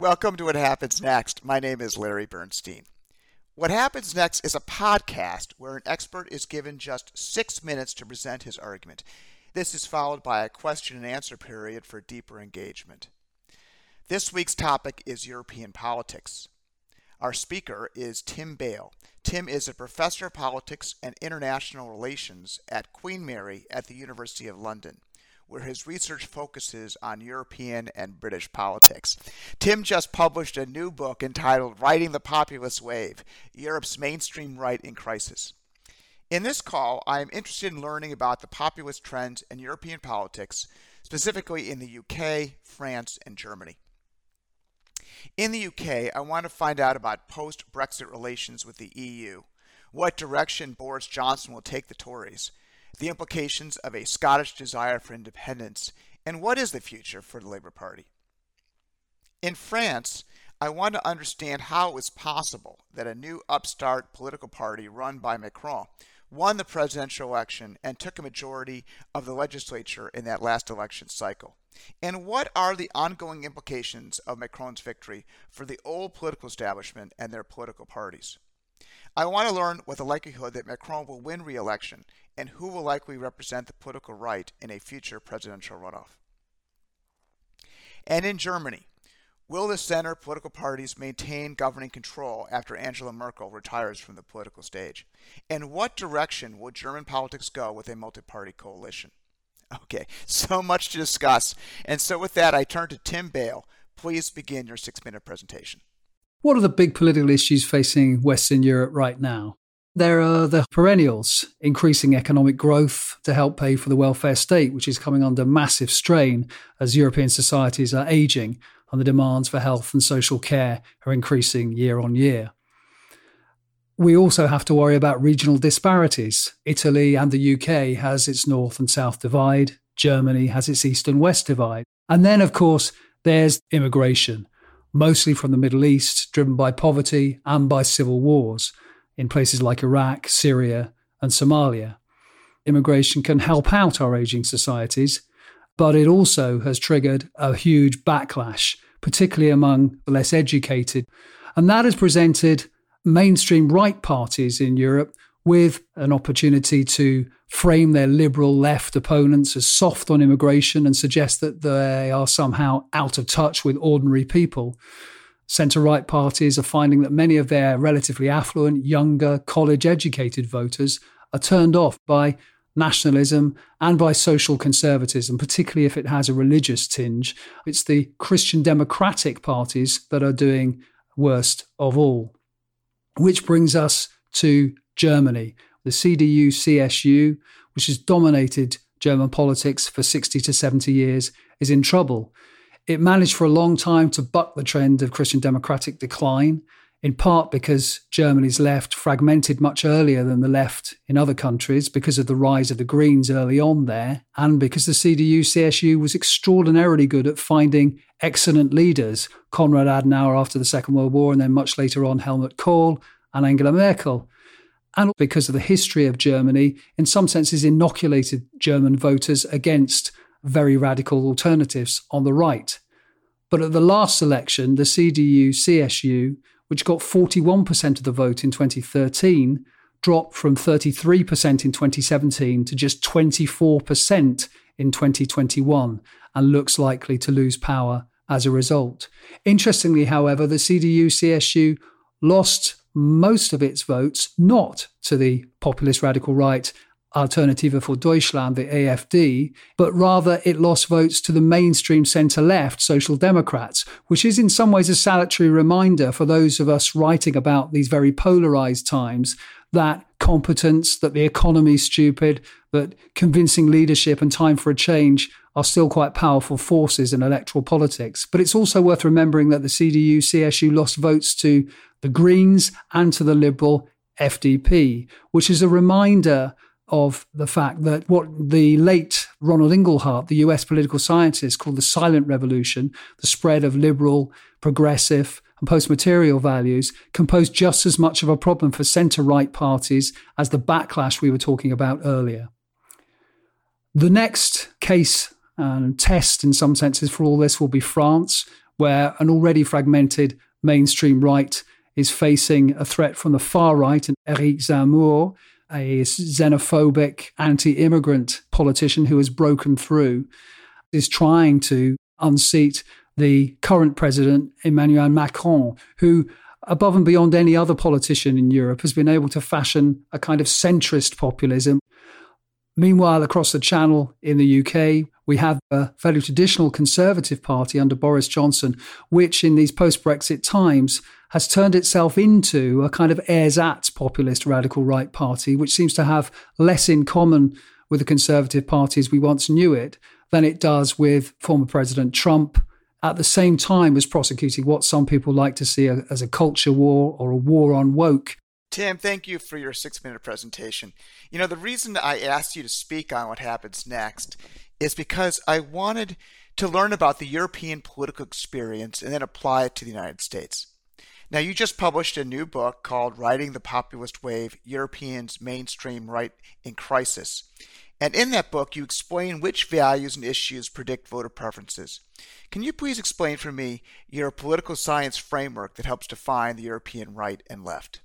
Welcome to What Happens Next. My name is Larry Bernstein. What Happens Next is a podcast where an expert is given just six minutes to present his argument. This is followed by a question and answer period for deeper engagement. This week's topic is European politics. Our speaker is Tim Bale. Tim is a professor of politics and international relations at Queen Mary at the University of London where his research focuses on European and British politics. Tim just published a new book entitled Riding the Populist Wave Europe's Mainstream Right in Crisis. In this call, I am interested in learning about the populist trends in European politics, specifically in the UK, France, and Germany. In the UK, I want to find out about post Brexit relations with the EU, what direction Boris Johnson will take the Tories, the implications of a Scottish desire for independence, and what is the future for the Labour Party. In France, I want to understand how it was possible that a new upstart political party run by Macron won the presidential election and took a majority of the legislature in that last election cycle. And what are the ongoing implications of Macron's victory for the old political establishment and their political parties? I want to learn what the likelihood that Macron will win re election and who will likely represent the political right in a future presidential runoff. And in Germany, will the center political parties maintain governing control after Angela Merkel retires from the political stage? And what direction will German politics go with a multi party coalition? Okay, so much to discuss. And so, with that, I turn to Tim Bale. Please begin your six minute presentation. What are the big political issues facing Western Europe right now? There are the perennials, increasing economic growth to help pay for the welfare state, which is coming under massive strain as European societies are aging and the demands for health and social care are increasing year on year. We also have to worry about regional disparities. Italy and the UK has its north and south divide, Germany has its east and west divide. And then, of course, there's immigration, mostly from the Middle East, driven by poverty and by civil wars in places like Iraq, Syria, and Somalia. Immigration can help out our aging societies, but it also has triggered a huge backlash, particularly among the less educated. And that has presented mainstream right parties in Europe with an opportunity to frame their liberal left opponents as soft on immigration and suggest that they are somehow out of touch with ordinary people centre right parties are finding that many of their relatively affluent, younger, college educated voters are turned off by nationalism and by social conservatism, particularly if it has a religious tinge. It's the Christian democratic parties that are doing worst of all. Which brings us to Germany. The CDU CSU, which has dominated German politics for 60 to 70 years, is in trouble. It managed for a long time to buck the trend of Christian democratic decline, in part because Germany's left fragmented much earlier than the left in other countries because of the rise of the Greens early on there, and because the CDU CSU was extraordinarily good at finding excellent leaders Konrad Adenauer after the Second World War, and then much later on Helmut Kohl and Angela Merkel. And because of the history of Germany, in some senses, inoculated German voters against very radical alternatives on the right. But at the last election, the CDU CSU, which got 41% of the vote in 2013, dropped from 33% in 2017 to just 24% in 2021 and looks likely to lose power as a result. Interestingly, however, the CDU CSU lost most of its votes not to the populist radical right Alternative for Deutschland, the AFD, but rather it lost votes to the mainstream centre left Social Democrats, which is in some ways a salutary reminder for those of us writing about these very polarised times that competence, that the economy is stupid, that convincing leadership and time for a change are still quite powerful forces in electoral politics. But it's also worth remembering that the CDU CSU lost votes to the Greens and to the Liberal FDP, which is a reminder of the fact that what the late Ronald Inglehart, the US political scientist, called the silent revolution, the spread of liberal, progressive, and post material values, composed just as much of a problem for centre right parties as the backlash we were talking about earlier. The next case and test, in some senses, for all this will be France, where an already fragmented mainstream right is facing a threat from the far right, and Eric Zemmour, a xenophobic, anti immigrant politician who has broken through, is trying to unseat the current president, Emmanuel Macron, who, above and beyond any other politician in Europe, has been able to fashion a kind of centrist populism. Meanwhile, across the channel in the UK, we have a fairly traditional conservative party under Boris Johnson, which in these post Brexit times has turned itself into a kind of ersatz populist radical right party, which seems to have less in common with the Conservative Party as we once knew it than it does with former President Trump. At the same time as prosecuting what some people like to see as a culture war or a war on woke. Tim, thank you for your six minute presentation. You know, the reason I asked you to speak on what happens next is because I wanted to learn about the European political experience and then apply it to the United States. Now, you just published a new book called Riding the Populist Wave Europeans Mainstream Right in Crisis. And in that book, you explain which values and issues predict voter preferences. Can you please explain for me your political science framework that helps define the European right and left?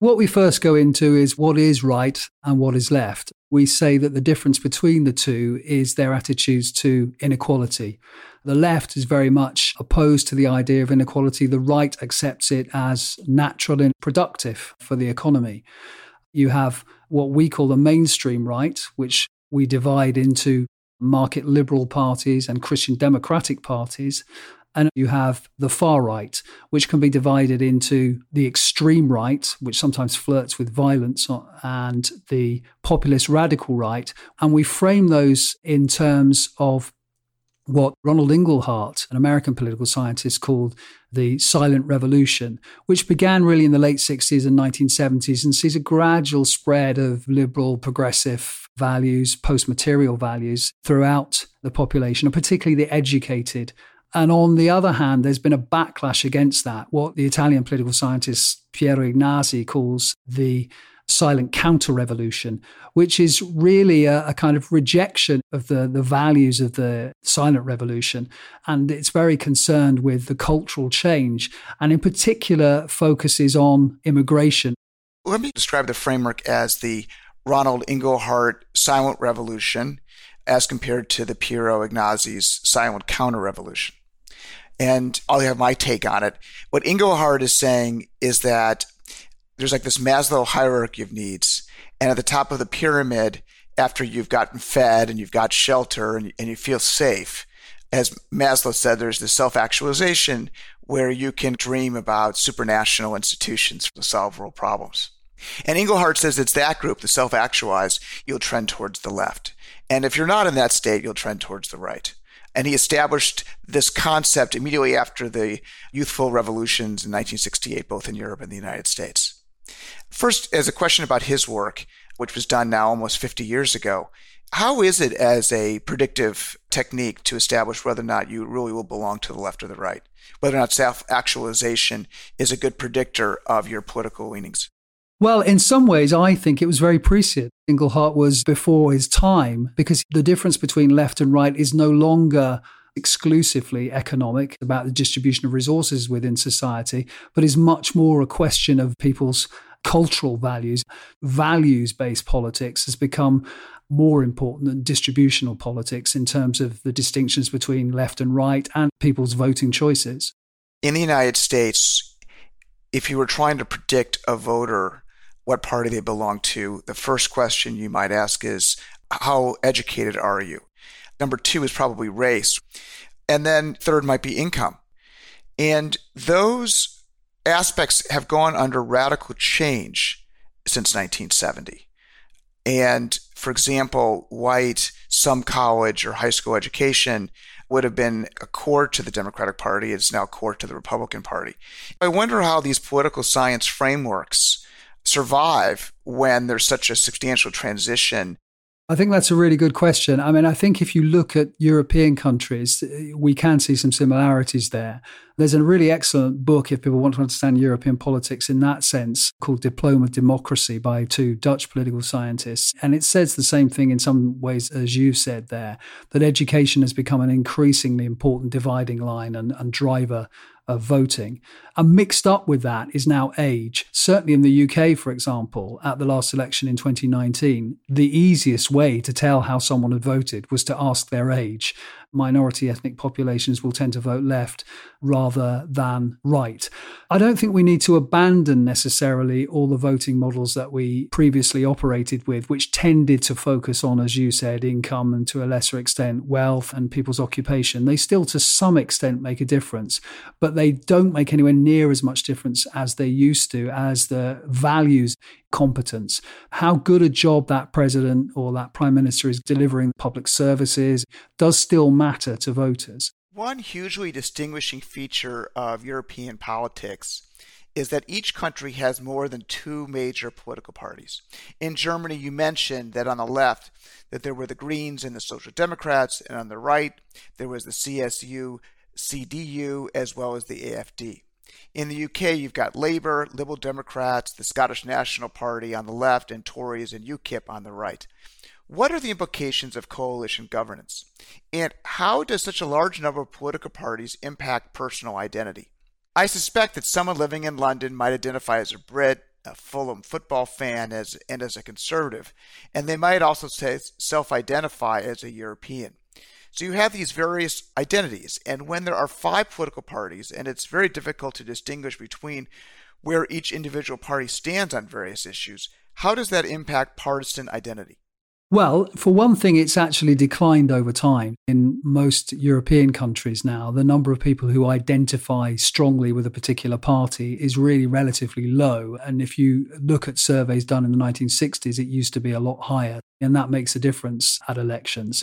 What we first go into is what is right and what is left. We say that the difference between the two is their attitudes to inequality. The left is very much opposed to the idea of inequality. The right accepts it as natural and productive for the economy. You have what we call the mainstream right, which we divide into market liberal parties and Christian democratic parties. And you have the far right, which can be divided into the extreme right, which sometimes flirts with violence, uh, and the populist radical right. And we frame those in terms of what Ronald Inglehart, an American political scientist, called the silent revolution, which began really in the late 60s and 1970s and sees a gradual spread of liberal, progressive values, post material values throughout the population, and particularly the educated. And on the other hand, there's been a backlash against that, what the Italian political scientist Piero Ignazi calls the silent counter revolution, which is really a, a, kind of rejection of the, the values of the silent revolution. And it's very concerned with the cultural change, and in particular, focuses on immigration. Let me describe the framework as the Ronald Inglehart silent revolution as compared to the Piero Ignazi's silent counter revolution. And I'll have my take on it. What Inglehart is saying is that there's like this Maslow hierarchy of needs. And at the top of the pyramid, after you've gotten fed and you've got shelter and, and you feel safe, as Maslow said, there's this self actualization where you can dream about supranational institutions to solve world problems. And Inglehart says it's that group, the self actualized, you'll trend towards the left. And if you're not in that state, you'll trend towards the right. And he established this concept immediately after the youthful revolutions in 1968, both in Europe and the United States. First, as a question about his work, which was done now almost 50 years ago, how is it as a predictive technique to establish whether or not you really will belong to the left or the right? Whether or not self actualization is a good predictor of your political leanings? Well, in some ways, I think it was very prescient. Inglehart was before his time because the difference between left and right is no longer exclusively economic about the distribution of resources within society, but is much more a question of people's cultural values. Values based politics has become more important than distributional politics in terms of the distinctions between left and right and people's voting choices. In the United States, if you were trying to predict a voter, what party they belong to, the first question you might ask is, How educated are you? Number two is probably race. And then third might be income. And those aspects have gone under radical change since 1970. And for example, white, some college or high school education would have been a core to the Democratic Party. It's now core to the Republican Party. I wonder how these political science frameworks survive when there's such a substantial transition I think that's a really good question. I mean, I think if you look at European countries, we can see some similarities there. There's a really excellent book, if people want to understand European politics in that sense, called Diploma Democracy by two Dutch political scientists. And it says the same thing in some ways as you said there, that education has become an increasingly important dividing line and, and driver of voting. And mixed up with that is now age. Certainly in the UK, for example, at the last election in 2019, the easiest way to tell how someone had voted was to ask their age minority ethnic populations will tend to vote left rather than right. I don't think we need to abandon necessarily all the voting models that we previously operated with, which tended to focus on, as you said, income and to a lesser extent, wealth and people's occupation. They still, to some extent, make a difference, but they don't make anywhere near as much difference as they used to, as the values competence, how good a job that president or that prime minister is delivering public services does still matter to voters. One hugely distinguishing feature of European politics is that each country has more than two major political parties. In Germany, you mentioned that on the left that there were the Greens and the Social Democrats, and on the right there was the CSU, CDU, as well as the AFD. In the UK, you've got Labour, Liberal Democrats, the Scottish National Party on the left, and Tories and UKIP on the right. What are the implications of coalition governance? And how does such a large number of political parties impact personal identity? I suspect that someone living in London might identify as a Brit, a Fulham football fan, as, and as a conservative, and they might also self identify as a European. So you have these various identities. And when there are five political parties, and it's very difficult to distinguish between where each individual party stands on various issues, how does that impact partisan identity? Well, for one thing, it's actually declined over time. In most European countries now, the number of people who identify strongly with a particular party is really relatively low. And if you look at surveys done in the 1960s, it used to be a lot higher. And that makes a difference at elections.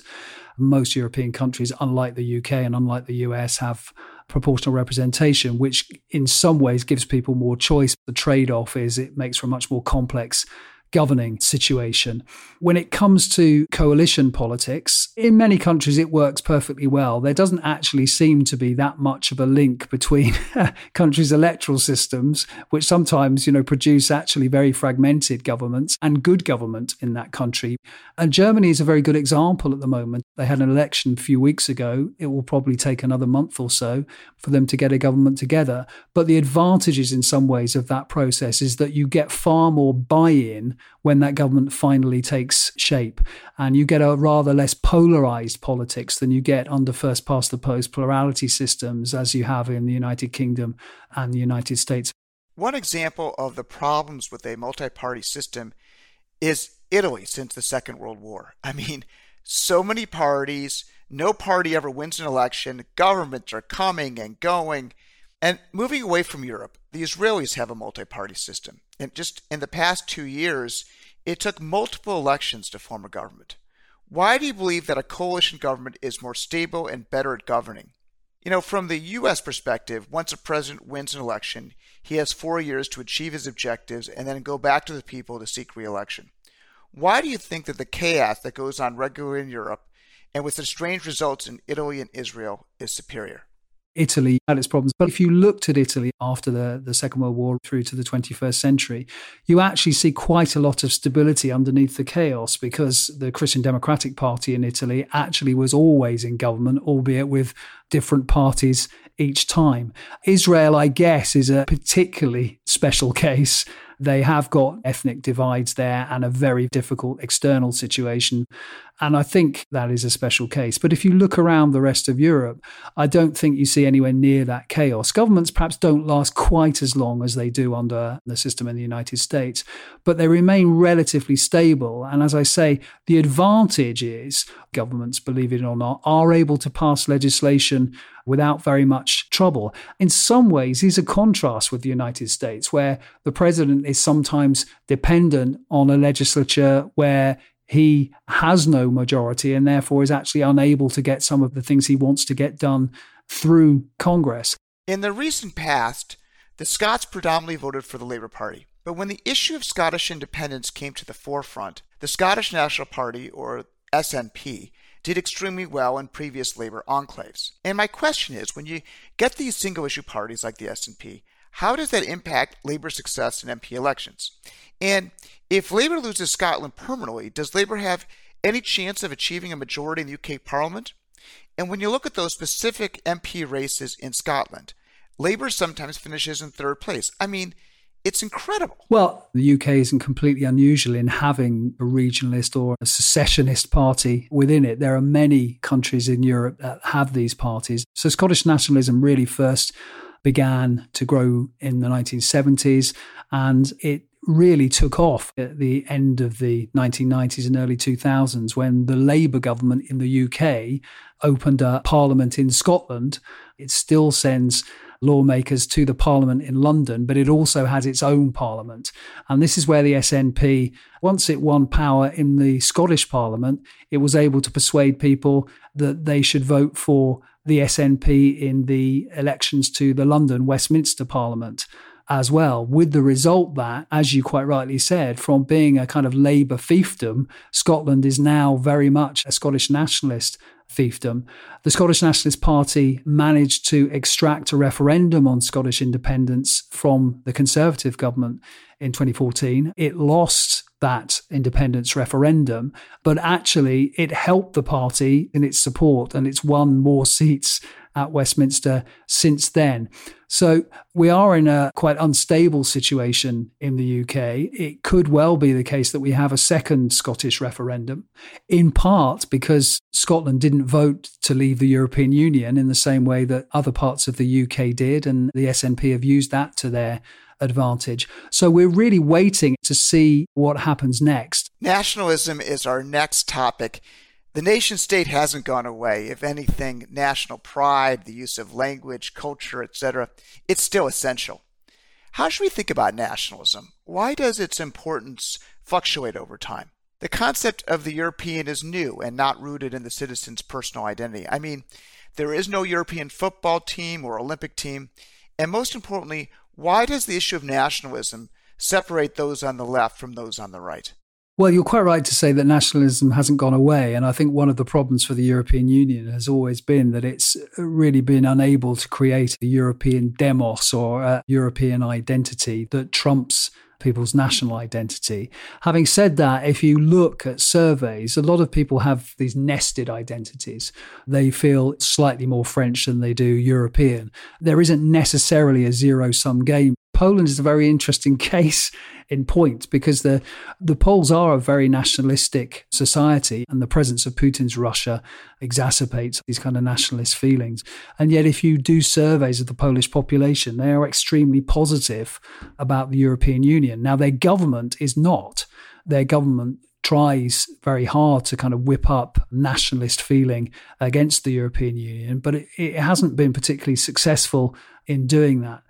Most European countries, unlike the UK and unlike the US, have proportional representation, which in some ways gives people more choice. The trade off is it makes for a much more complex governing situation. When it comes to coalition politics, in many countries it works perfectly well. There doesn't actually seem to be that much of a link between countries' electoral systems, which sometimes, you know, produce actually very fragmented governments and good government in that country. And Germany is a very good example at the moment. They had an election a few weeks ago. It will probably take another month or so for them to get a government together. But the advantages in some ways of that process is that you get far more when that government finally takes shape. And you get a rather less polarized politics than you get under first past the post plurality systems as you have in the United Kingdom and the United States. One example of the problems with a multi party system is Italy since the Second World War. I mean, so many parties, no party ever wins an election, governments are coming and going. And moving away from Europe, the Israelis have a multi party system. And just in the past two years, it took multiple elections to form a government. Why do you believe that a coalition government is more stable and better at governing? You know, from the U.S. perspective, once a president wins an election, he has four years to achieve his objectives and then go back to the people to seek re election. Why do you think that the chaos that goes on regularly in Europe and with the strange results in Italy and Israel is superior? Italy had its problems. But if you looked at Italy after the, the Second World War through to the 21st century, you actually see quite a lot of stability underneath the chaos because the Christian Democratic Party in Italy actually was always in government, albeit with different parties each time. Israel, I guess, is a particularly special case they have got ethnic divides there and a very difficult external situation. And I think that is a special case. But if you look around the rest of Europe, I don't think you see anywhere near that chaos. Governments perhaps don't last quite as long as they do under the system in the United States, but they remain relatively stable. And as I say, the advantage is governments, believe it or not, are able to pass legislation without very much trouble. In some ways, these are contrasts with the United States, where the president is sometimes dependent on a legislature where he has no majority and therefore is actually unable to get some of the things he wants to get done through Congress. In the recent past, the Scots predominantly voted for the Labour Party. But when the issue of Scottish independence came to the forefront, the Scottish National Party, or SNP, did extremely well in previous Labour enclaves. And my question is when you get these single issue parties like the SNP, how does that impact Labour success in MP elections? And if Labour loses Scotland permanently, does Labour have any chance of achieving a majority in the UK Parliament? And when you look at those specific MP races in Scotland, Labour sometimes finishes in third place. I mean, it's incredible. Well, the UK isn't completely unusual in having a regionalist or a secessionist party within it. There are many countries in Europe that have these parties. So Scottish nationalism really first began to grow in the 1970s and it really took off at the end of the 1990s and early 2000s when the Labour government in the UK opened a parliament in Scotland. It still sends lawmakers to the parliament in London, but it also has its own parliament. And this is where the SNP, once it won power in the Scottish parliament, it was able to persuade people that they should vote for the SNP in the elections to the London Westminster Parliament as well, with the result that, as you quite rightly said, from being a kind of Labour fiefdom, Scotland is now very much a Scottish nationalist fiefdom. The Scottish Nationalist Party managed to extract a referendum on Scottish independence from the Conservative government in 2014. It lost that independence referendum, but actually it helped the party in its support and it's won more seats at Westminster since then. So we are in a quite unstable situation in the UK. It could well be the case that we have a second Scottish referendum, in part because Scotland didn't vote to leave the European Union in the same way that other parts of the UK did, and the SNP have used that to their advantage. So we're really waiting to see what happens next. Nationalism is our next topic. The nation state hasn't gone away. If anything, national pride, the use of language, culture, etc., it's still essential. How should we think about nationalism? Why does its importance fluctuate over time? The concept of the European is new and not rooted in the citizen's personal identity. I mean, there is no European football team or Olympic team. And most importantly, why does the issue of nationalism separate those on the left from those on the right? Well, you're quite right to say that nationalism hasn't gone away. And I think one of the problems for the European Union has always been that it's really been unable to create a European demos or a European identity that trumps people's national identity. Having said that, if you look at surveys, a lot of people have these nested identities. They feel slightly more French than they do European. There isn't necessarily a zero sum game. Poland is a very interesting case in point because the the Poles are a very nationalistic society, and the presence of Putin's Russia exacerbates these kind of nationalist feelings. And yet, if you do surveys of the Polish population, they are extremely positive about the European Union. Now, their government is not. Their government tries very hard to kind of whip up nationalist feeling against the European Union, but it, it hasn't been particularly successful in doing that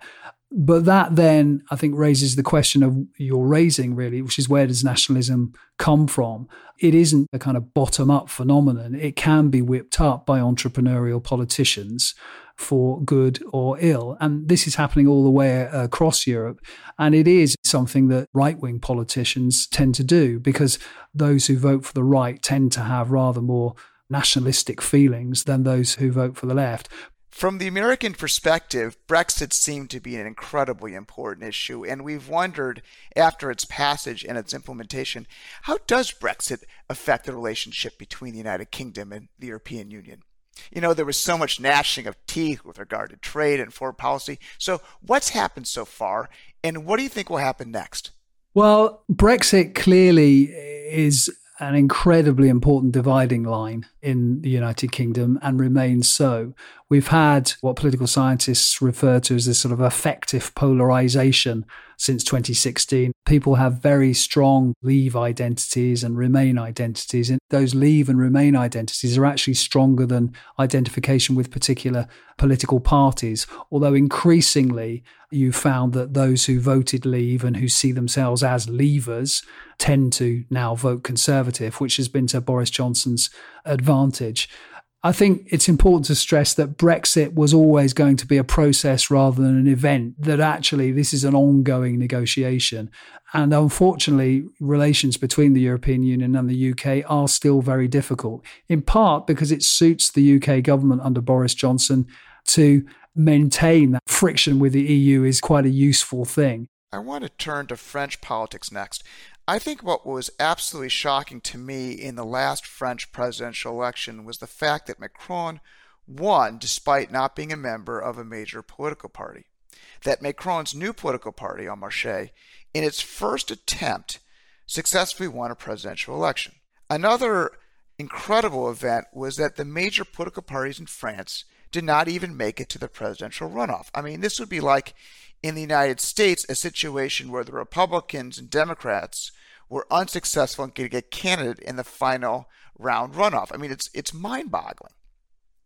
but that then I think raises the question of you're raising really, which is where does nationalism come from? It isn't a kind of bottom up phenomenon. It can be whipped up by entrepreneurial politicians for good or ill. And this is happening all the way across Europe. And it is something that right wing politicians tend to do because those who vote for the right tend to have rather more nationalistic feelings than those who vote for the left. From the American perspective, Brexit seemed to be an incredibly important issue, and we've wondered, after its passage and its implementation, how does Brexit affect the relationship between the United Kingdom and the European Union? You know, there was so much gnashing of teeth with regard to trade and foreign policy. So, what's happened so far, and what do you think will happen next? Well, Brexit clearly is an incredibly important dividing line in the United Kingdom and remains so. We've had what political scientists refer to as this sort of affective polarization since 2016. People have very strong leave identities and remain identities. And those leave and remain identities are actually stronger than identification with particular political parties. Although increasingly, you found that those who voted leave and who see themselves as leavers tend to now vote conservative, which has been to Boris Johnson's advantage. I think it's important to stress that Brexit was always going to be a process rather than an event, that actually this is an ongoing negotiation. And unfortunately, relations between the European Union and the UK are still very difficult, in part because it suits the UK government under Boris Johnson to maintain that friction with the EU is quite a useful thing. I want to turn to French politics next. I think what was absolutely shocking to me in the last French presidential election was the fact that Macron won despite not being a member of a major political party. That Macron's new political party, En Marche, in its first attempt, successfully won a presidential election. Another incredible event was that the major political parties in France did not even make it to the presidential runoff. I mean, this would be like in the United States a situation where the Republicans and Democrats were unsuccessful in getting a candidate in the final round runoff. I mean, it's it's mind-boggling.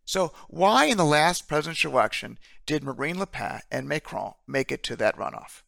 So why in the last presidential election did Marine Le Pen and Macron make it to that runoff?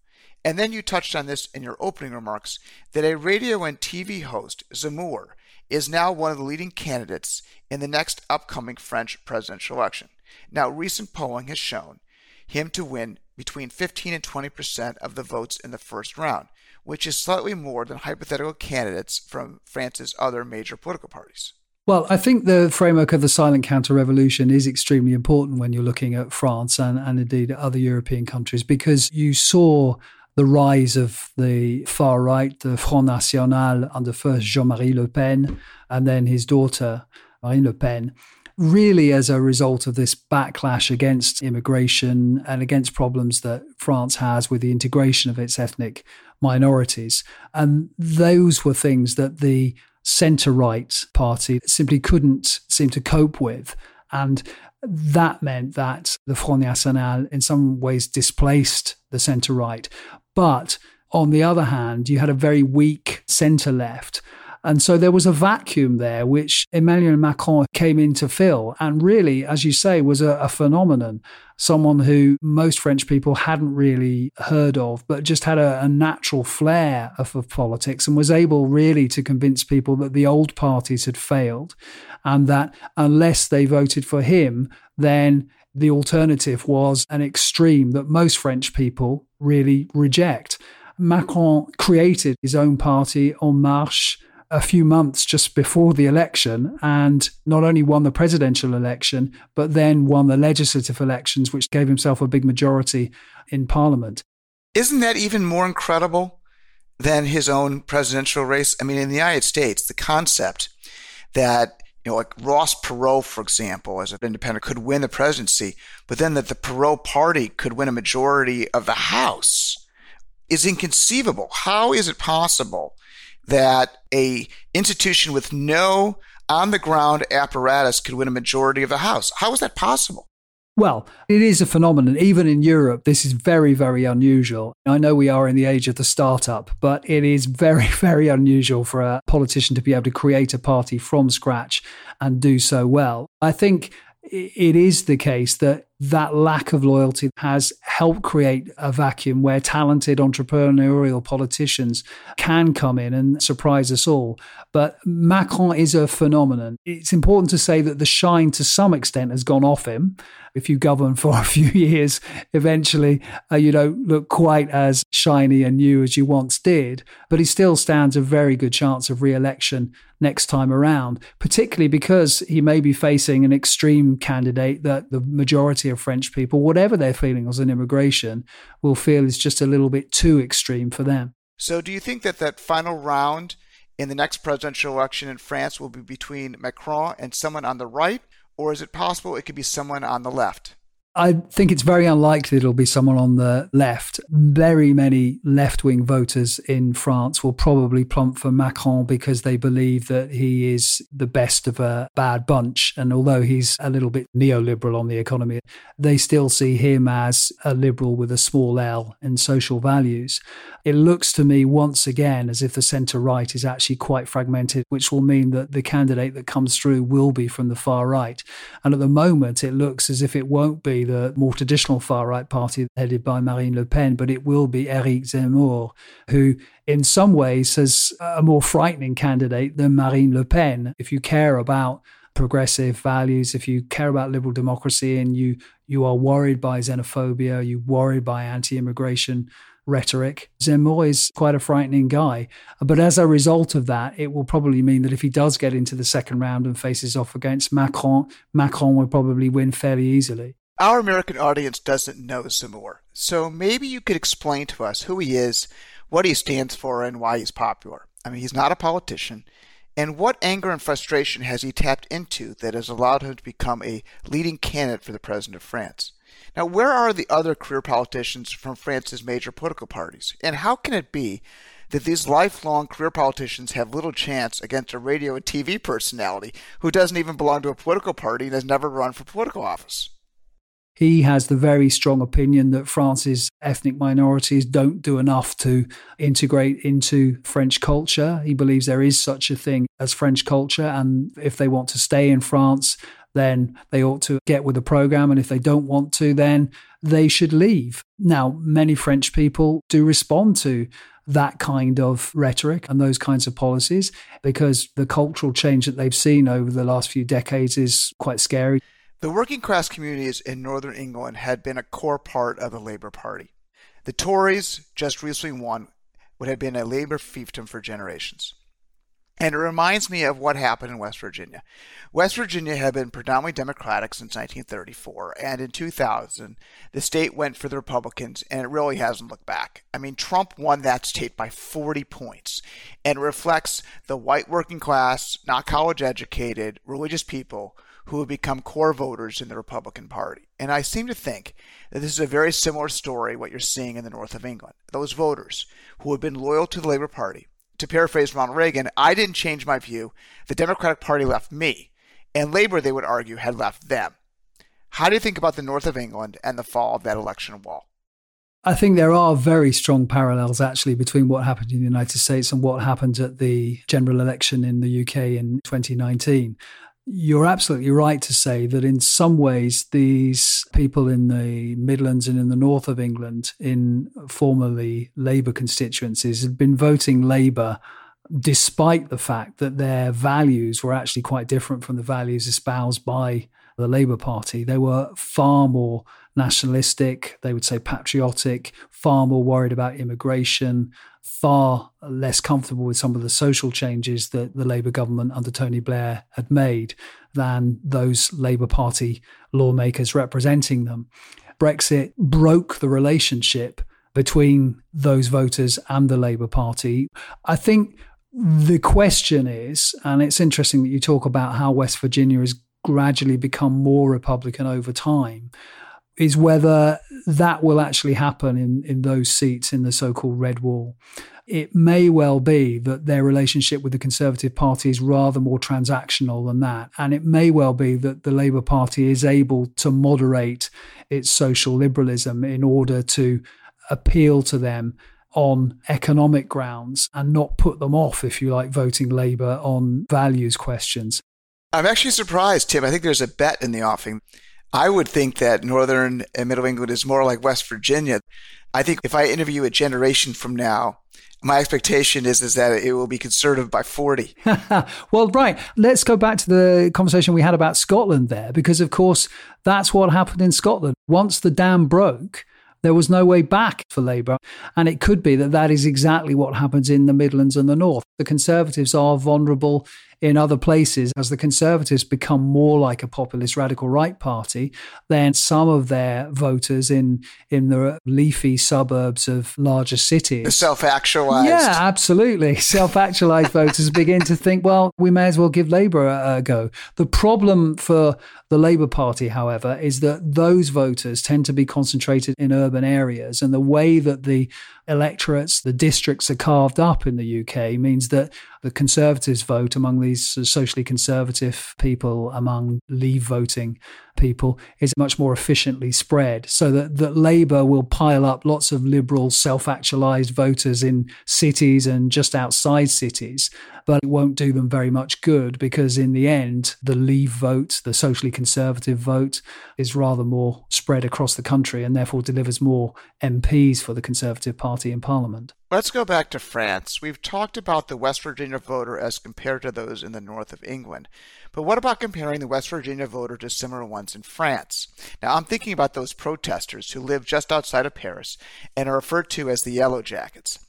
And then you touched on this in your opening remarks that a radio and TV host, Zemmour, is now one of the leading candidates in the next upcoming French presidential election. Now, recent polling has shown him to win between 15 and 20 percent of the votes in the first round which is slightly more than hypothetical candidates from France's other major political parties. Well, I think the framework of the silent counter revolution is extremely important when you're looking at France and, and indeed other European countries because you saw the rise of the far right, the Front National, under first Jean Marie Le Pen and then his daughter, Marine Le Pen, really as a result of this backlash against immigration and against problems that France has with the integration of its ethnic minorities. And those were things that the centre right party simply couldn't seem to cope with. And that meant that the Front National, in some ways, displaced the centre right. But on the other hand, you had a very weak centre left and so there was a vacuum there, which Emmanuel Macron came in to fill. And really, as you say, was a, a phenomenon. Someone who most French people hadn't really heard of, but just had a, a natural flair of, of politics and was able really to convince people that the old parties had failed and that unless they voted for him, then the alternative was an extreme that most French people really reject. Macron created his own party, En Marche, a few months just before the election and not only won the presidential election, but then won the legislative elections, which gave himself a big majority in parliament. Isn't that even more incredible than his own presidential race? I mean, in the United States, the concept that you know, like Ross Perot, for example, as an independent, could win the presidency, but then that the Perot party could win a majority of the House is inconceivable. How is it possible that a institution with no on the ground apparatus could win a majority of the House. How is that possible? Well, it is a phenomenon. Even in Europe, this is very, very unusual. I know we are in the age of the startup, but it is very, very unusual for a politician to be able to create a party from scratch and do so well. I think it is the case that that lack of loyalty has helped create a vacuum where talented entrepreneurial politicians can come in and surprise us all. But Macron is a phenomenon. It's important to say that the shine to some extent has gone off him. If you govern for a few years, eventually uh, you don't look quite as shiny and new as you once did. But he still stands a very good chance of re election next time around, particularly because he may be facing an extreme candidate that the majority of French people, whatever their feelings on immigration, will feel is just a little bit too extreme for them. So, do you think that that final round in the next presidential election in France will be between Macron and someone on the right, or is it possible it could be someone on the left? I think it's very unlikely it'll be someone on the left. Very many left wing voters in France will probably plump for Macron because they believe that he is the best of a bad bunch. And although he's a little bit neoliberal on the economy, they still see him as a liberal with a small L in social values. It looks to me once again as if the centre right is actually quite fragmented, which will mean that the candidate that comes through will be from the far right. And at the moment, it looks as if it won't be the more traditional far right party headed by Marine Le Pen, but it will be Eric Zemmour, who in some ways has a more frightening candidate than Marine Le Pen. If you care about progressive values, if you care about liberal democracy and you you are worried by xenophobia, you worried by anti-immigration rhetoric, Zemmour is quite a frightening guy. But as a result of that, it will probably mean that if he does get into the second round and faces off against Macron, Macron will probably win fairly easily. Our American audience doesn't know Zemmour, so maybe you could explain to us who he is, what he stands for, and why he's popular. I mean, he's not a politician. And what anger and frustration has he tapped into that has allowed him to become a leading candidate for the president of France? Now, where are the other career politicians from France's major political parties? And how can it be that these lifelong career politicians have little chance against a radio and TV personality who doesn't even belong to a political party and has never run for political office? He has the very strong opinion that France's ethnic minorities don't do enough to integrate into French culture. He believes there is such a thing as French culture, and if they want to stay in France, then they ought to get with the program. And if they don't want to, then they should leave. Now, many French people do respond to that kind of rhetoric and those kinds of policies because the cultural change that they've seen over the last few decades is quite scary. The working class communities in northern England had been a core part of the Labour Party. The Tories, just recently won, would have been a Labour fiefdom for generations. And it reminds me of what happened in West Virginia. West Virginia had been predominantly Democratic since 1934, and in 2000, the state went for the Republicans, and it really hasn't looked back. I mean, Trump won that state by 40 points, and reflects the white working class, not college educated, religious people who have become core voters in the Republican Party. And I seem to think that this is a very similar story what you're seeing in the north of England. Those voters who have been loyal to the Labour Party, to paraphrase Ronald Reagan, I didn't change my view. The Democratic Party left me, and Labour, they would argue, had left them. How do you think about the north of England and the fall of that election wall? I think there are very strong parallels actually between what happened in the United States and what happened at the general election in the UK in 2019 you're absolutely right to say that in some ways, these people in the Midlands and in the north of England, in formerly Labour constituencies, had been voting Labour despite the fact that their values were actually quite different from the values espoused by the Labour Party. They were far more nationalistic, they would say patriotic, far more worried about immigration, far less comfortable with some of the social changes that the Labour government under Tony Blair had made than those Labour Party lawmakers representing them. Brexit broke the relationship between those voters and the Labour Party. I think the question is, and it's interesting that you talk about how West Virginia has gradually become more Republican over time is whether that will actually happen in, in those seats in the so called Red Wall. It may well be that their relationship with the Conservative Party is rather more transactional than that. And it may well be that the Labour Party is able to moderate its social liberalism in order to appeal to them on economic grounds and not put them off, if you like, voting Labour on values questions. I'm actually surprised, Tim. I think there's a bet in the offing. I would think that Northern and Middle England is more like West Virginia. I think if I interview a generation from now, my expectation is is that it will be conservative by 40. well, right. Let's go back to the conversation we had about Scotland there, because of course that's what happened in Scotland. Once the dam broke, there was no way back for Labour. And it could be that that is exactly what happens in the Midlands and the North. The Conservatives are vulnerable in other places, as the Conservatives become more like a populist radical right party, then some of their voters in in the leafy suburbs of larger cities, self actualized, yeah, absolutely, self actualized voters begin to think, well, we may as well give Labour a, a go. The problem for the Labour Party, however, is that those voters tend to be concentrated in urban areas, and the way that the electorates, the districts are carved up in the UK means that the Conservatives vote among these socially conservative people, among Leave voting people is much more efficiently spread so that, that Labour will pile up lots of liberal self actualized voters in cities and just outside cities, but it won't do them very much good because in the end, the Leave vote, the socially conservative vote, is rather more spread across the country and therefore delivers more MPs for the Conservative Party in Parliament. Let's go back to France. We've talked about the West Virginia voter as compared to those in the north of England. But what about comparing the West Virginia voter to similar ones in France? Now, I'm thinking about those protesters who live just outside of Paris and are referred to as the Yellow Jackets.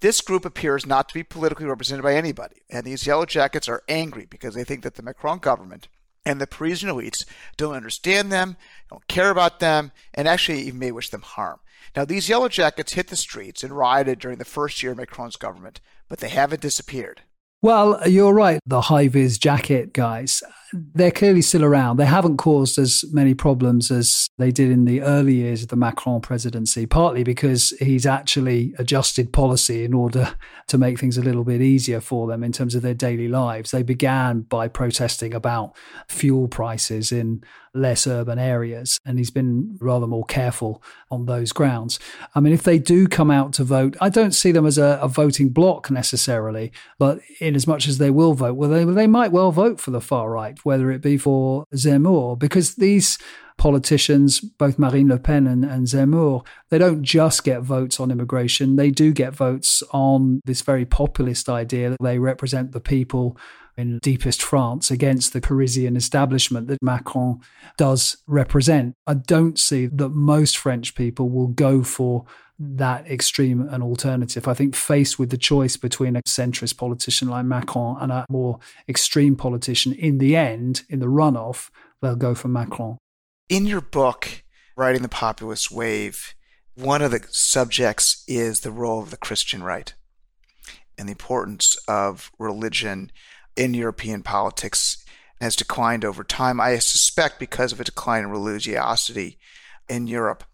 This group appears not to be politically represented by anybody, and these Yellow Jackets are angry because they think that the Macron government and the Parisian elites don't understand them, don't care about them, and actually even may wish them harm. Now, these yellow jackets hit the streets and rioted during the first year of Macron's government, but they haven't disappeared. Well, you're right. The high vis jacket guys, they're clearly still around. They haven't caused as many problems as they did in the early years of the Macron presidency, partly because he's actually adjusted policy in order to make things a little bit easier for them in terms of their daily lives. They began by protesting about fuel prices in less urban areas. And he's been rather more careful on those grounds. I mean, if they do come out to vote, I don't see them as a, a voting bloc necessarily, but in as much as they will vote, well, they, they might well vote for the far right, whether it be for Zemmour, because these politicians, both Marine Le Pen and, and Zemmour, they don't just get votes on immigration. They do get votes on this very populist idea that they represent the people in deepest France against the Parisian establishment that Macron does represent. I don't see that most French people will go for that extreme an alternative. I think faced with the choice between a centrist politician like Macron and a more extreme politician, in the end, in the runoff, they'll go for Macron. In your book, Riding the Populist Wave, one of the subjects is the role of the Christian right and the importance of religion in European politics has declined over time. I suspect because of a decline in religiosity in Europe.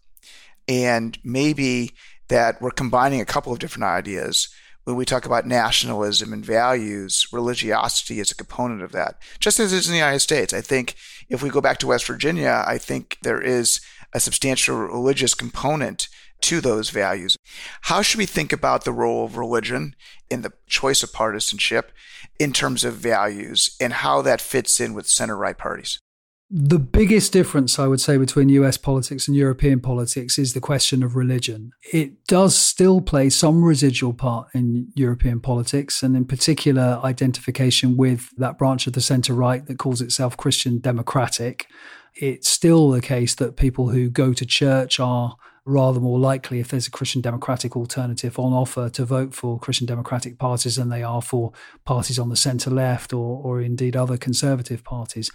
And maybe that we're combining a couple of different ideas. When we talk about nationalism and values, religiosity is a component of that, just as it is in the United States. I think if we go back to West Virginia, I think there is a substantial religious component to those values. How should we think about the role of religion in the choice of partisanship in terms of values and how that fits in with center right parties? The biggest difference, I would say, between US politics and European politics is the question of religion. It does still play some residual part in European politics, and in particular, identification with that branch of the centre right that calls itself Christian democratic. It's still the case that people who go to church are rather more likely, if there's a Christian democratic alternative on offer, to vote for Christian democratic parties than they are for parties on the centre left or, or indeed other conservative parties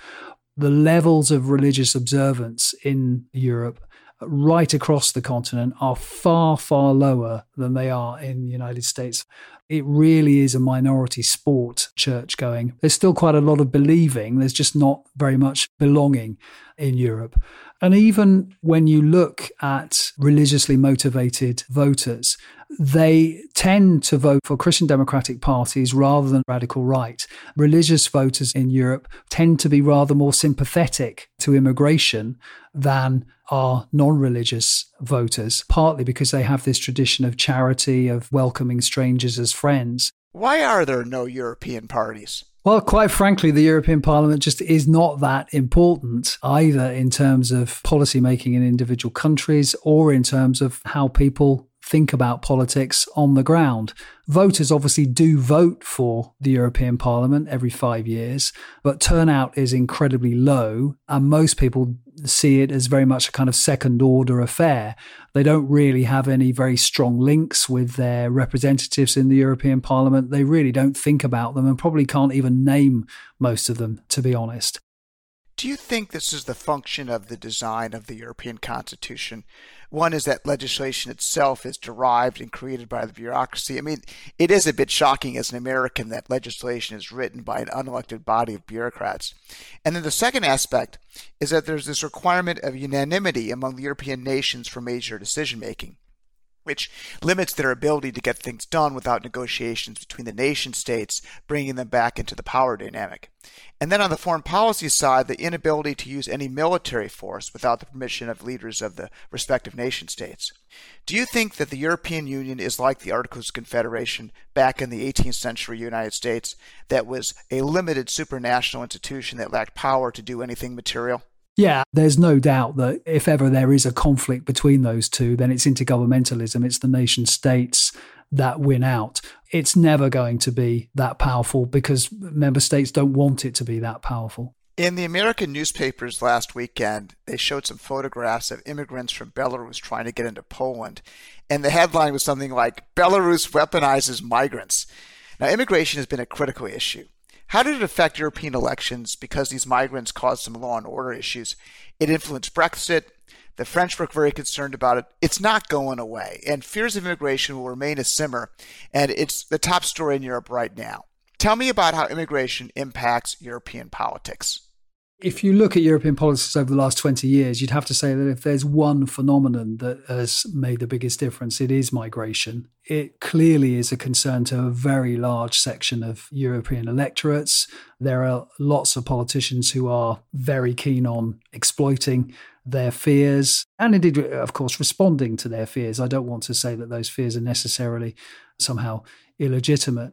the levels of religious observance in Europe right across the continent are far, far lower than they are in the United States. It really is a minority sport, church going. There's still quite a lot of believing, there's just not very much belonging in Europe. And even when you look at religiously motivated voters, they tend to vote for Christian democratic parties rather than radical right. Religious voters in Europe tend to be rather more sympathetic to immigration than are non religious voters, partly because they have this tradition of charity, of welcoming strangers as friends. Why are there no European parties? Well, quite frankly, the European Parliament just is not that important either in terms of policy making in individual countries or in terms of how people think about politics on the ground. Voters obviously do vote for the European Parliament every five years, but turnout is incredibly low, and most people see it as very much a kind of second order affair. They don't really have any very strong links with their representatives in the European Parliament. They really don't think about them and probably can't even name most of them, to be honest. Do you think this is the function of the design of the European Constitution? One is that legislation itself is derived and created by the bureaucracy. I mean, it is a bit shocking as an American that legislation is written by an unelected body of bureaucrats. And then the second aspect is that there's this requirement of unanimity among the European nations for major decision making. Which limits their ability to get things done without negotiations between the nation states, bringing them back into the power dynamic. And then on the foreign policy side, the inability to use any military force without the permission of leaders of the respective nation states. Do you think that the European Union is like the Articles of Confederation back in the 18th century United States, that was a limited supranational institution that lacked power to do anything material? Yeah, there's no doubt that if ever there is a conflict between those two, then it's intergovernmentalism. It's the nation states that win out. It's never going to be that powerful because member states don't want it to be that powerful. In the American newspapers last weekend, they showed some photographs of immigrants from Belarus trying to get into Poland. And the headline was something like Belarus weaponizes migrants. Now, immigration has been a critical issue. How did it affect European elections because these migrants caused some law and order issues? It influenced Brexit. The French were very concerned about it. It's not going away, and fears of immigration will remain a simmer, and it's the top story in Europe right now. Tell me about how immigration impacts European politics if you look at European politics over the last 20 years, you'd have to say that if there's one phenomenon that has made the biggest difference, it is migration. It clearly is a concern to a very large section of European electorates. There are lots of politicians who are very keen on exploiting their fears and indeed, of course, responding to their fears. I don't want to say that those fears are necessarily somehow illegitimate.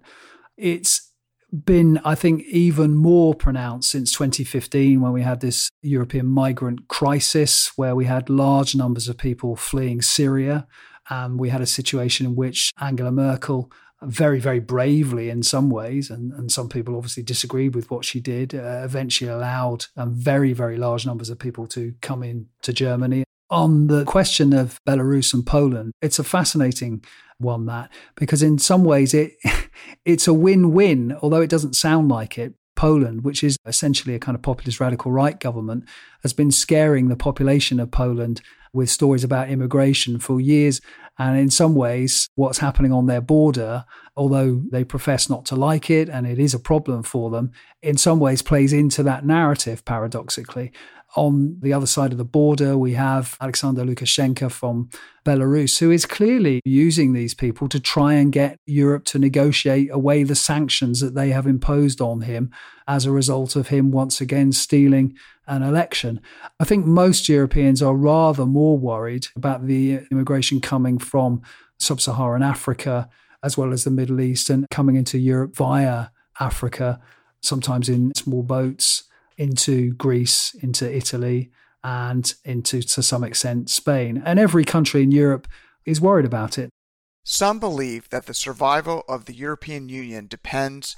It's been, I think, even more pronounced since 2015 when we had this European migrant crisis, where we had large numbers of people fleeing Syria. And we had a situation in which Angela Merkel, very, very bravely in some ways, and, and some people obviously disagreed with what she did, uh, eventually allowed um, very, very large numbers of people to come in to Germany. On the question of Belarus and Poland, it's a fascinating one that because in some ways it it's a win-win although it doesn't sound like it. Poland which is essentially a kind of populist radical right government has been scaring the population of Poland with stories about immigration for years. And in some ways what's happening on their border although they profess not to like it and it is a problem for them in some ways plays into that narrative paradoxically on the other side of the border, we have Alexander Lukashenko from Belarus, who is clearly using these people to try and get Europe to negotiate away the sanctions that they have imposed on him as a result of him once again stealing an election. I think most Europeans are rather more worried about the immigration coming from sub Saharan Africa as well as the Middle East and coming into Europe via Africa, sometimes in small boats into Greece, into Italy, and into, to some extent, Spain. And every country in Europe is worried about it. Some believe that the survival of the European Union depends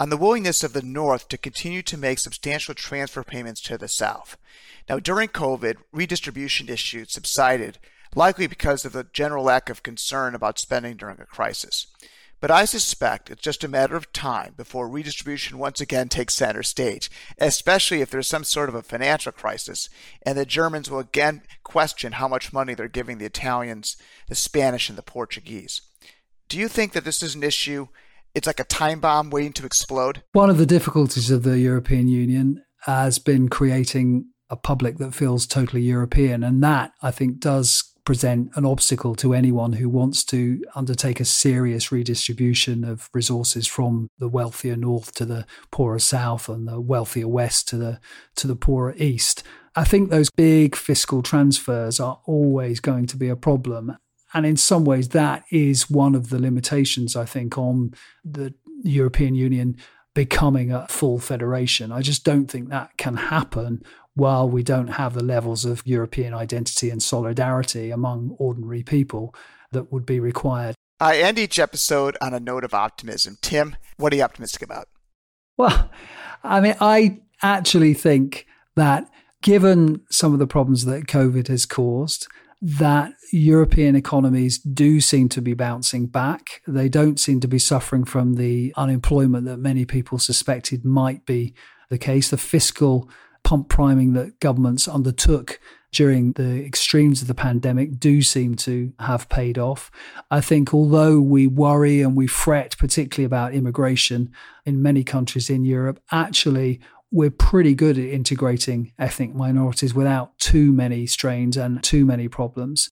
on the willingness of the North to continue to make substantial transfer payments to the South. Now, during COVID, redistribution issues subsided, likely because of the general lack of concern about spending during a crisis. But I suspect it's just a matter of time before redistribution once again takes center stage, especially if there's some sort of a financial crisis, and the Germans will again question how much money they're giving the Italians, the Spanish, and the Portuguese. Do you think that this is an issue? It's like a time bomb waiting to explode? One of the difficulties of the European Union has been creating a public that feels totally European. And that, I think, does present an obstacle to anyone who wants to undertake a serious redistribution of resources from the wealthier north to the poorer south and the wealthier west to the to the poorer east. I think those big fiscal transfers are always going to be a problem. And in some ways, that is one of the limitations, I think, on the European Union becoming a full federation. I just don't think that can happen while we don't have the levels of European identity and solidarity among ordinary people that would be required. I end each episode on a note of optimism. Tim, what are you optimistic about? Well, I mean, I actually think that given some of the problems that COVID has caused, that European economies do seem to be bouncing back. They don't seem to be suffering from the unemployment that many people suspected might be the case. The fiscal pump priming that governments undertook during the extremes of the pandemic do seem to have paid off. I think although we worry and we fret, particularly about immigration in many countries in Europe, actually we're pretty good at integrating ethnic minorities without too many strains and too many problems.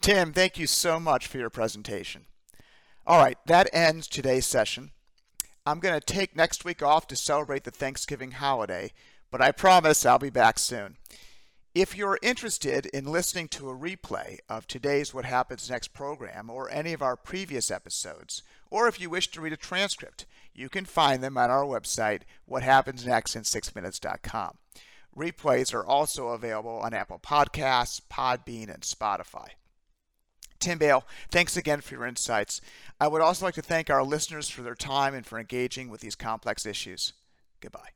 Tim, thank you so much for your presentation. All right, that ends today's session. I'm going to take next week off to celebrate the Thanksgiving holiday, but I promise I'll be back soon. If you're interested in listening to a replay of today's What Happens Next program or any of our previous episodes, or if you wish to read a transcript, you can find them on our website, whathappensnextin6minutes.com. Replays are also available on Apple Podcasts, Podbean, and Spotify. Tim Bale, thanks again for your insights. I would also like to thank our listeners for their time and for engaging with these complex issues. Goodbye.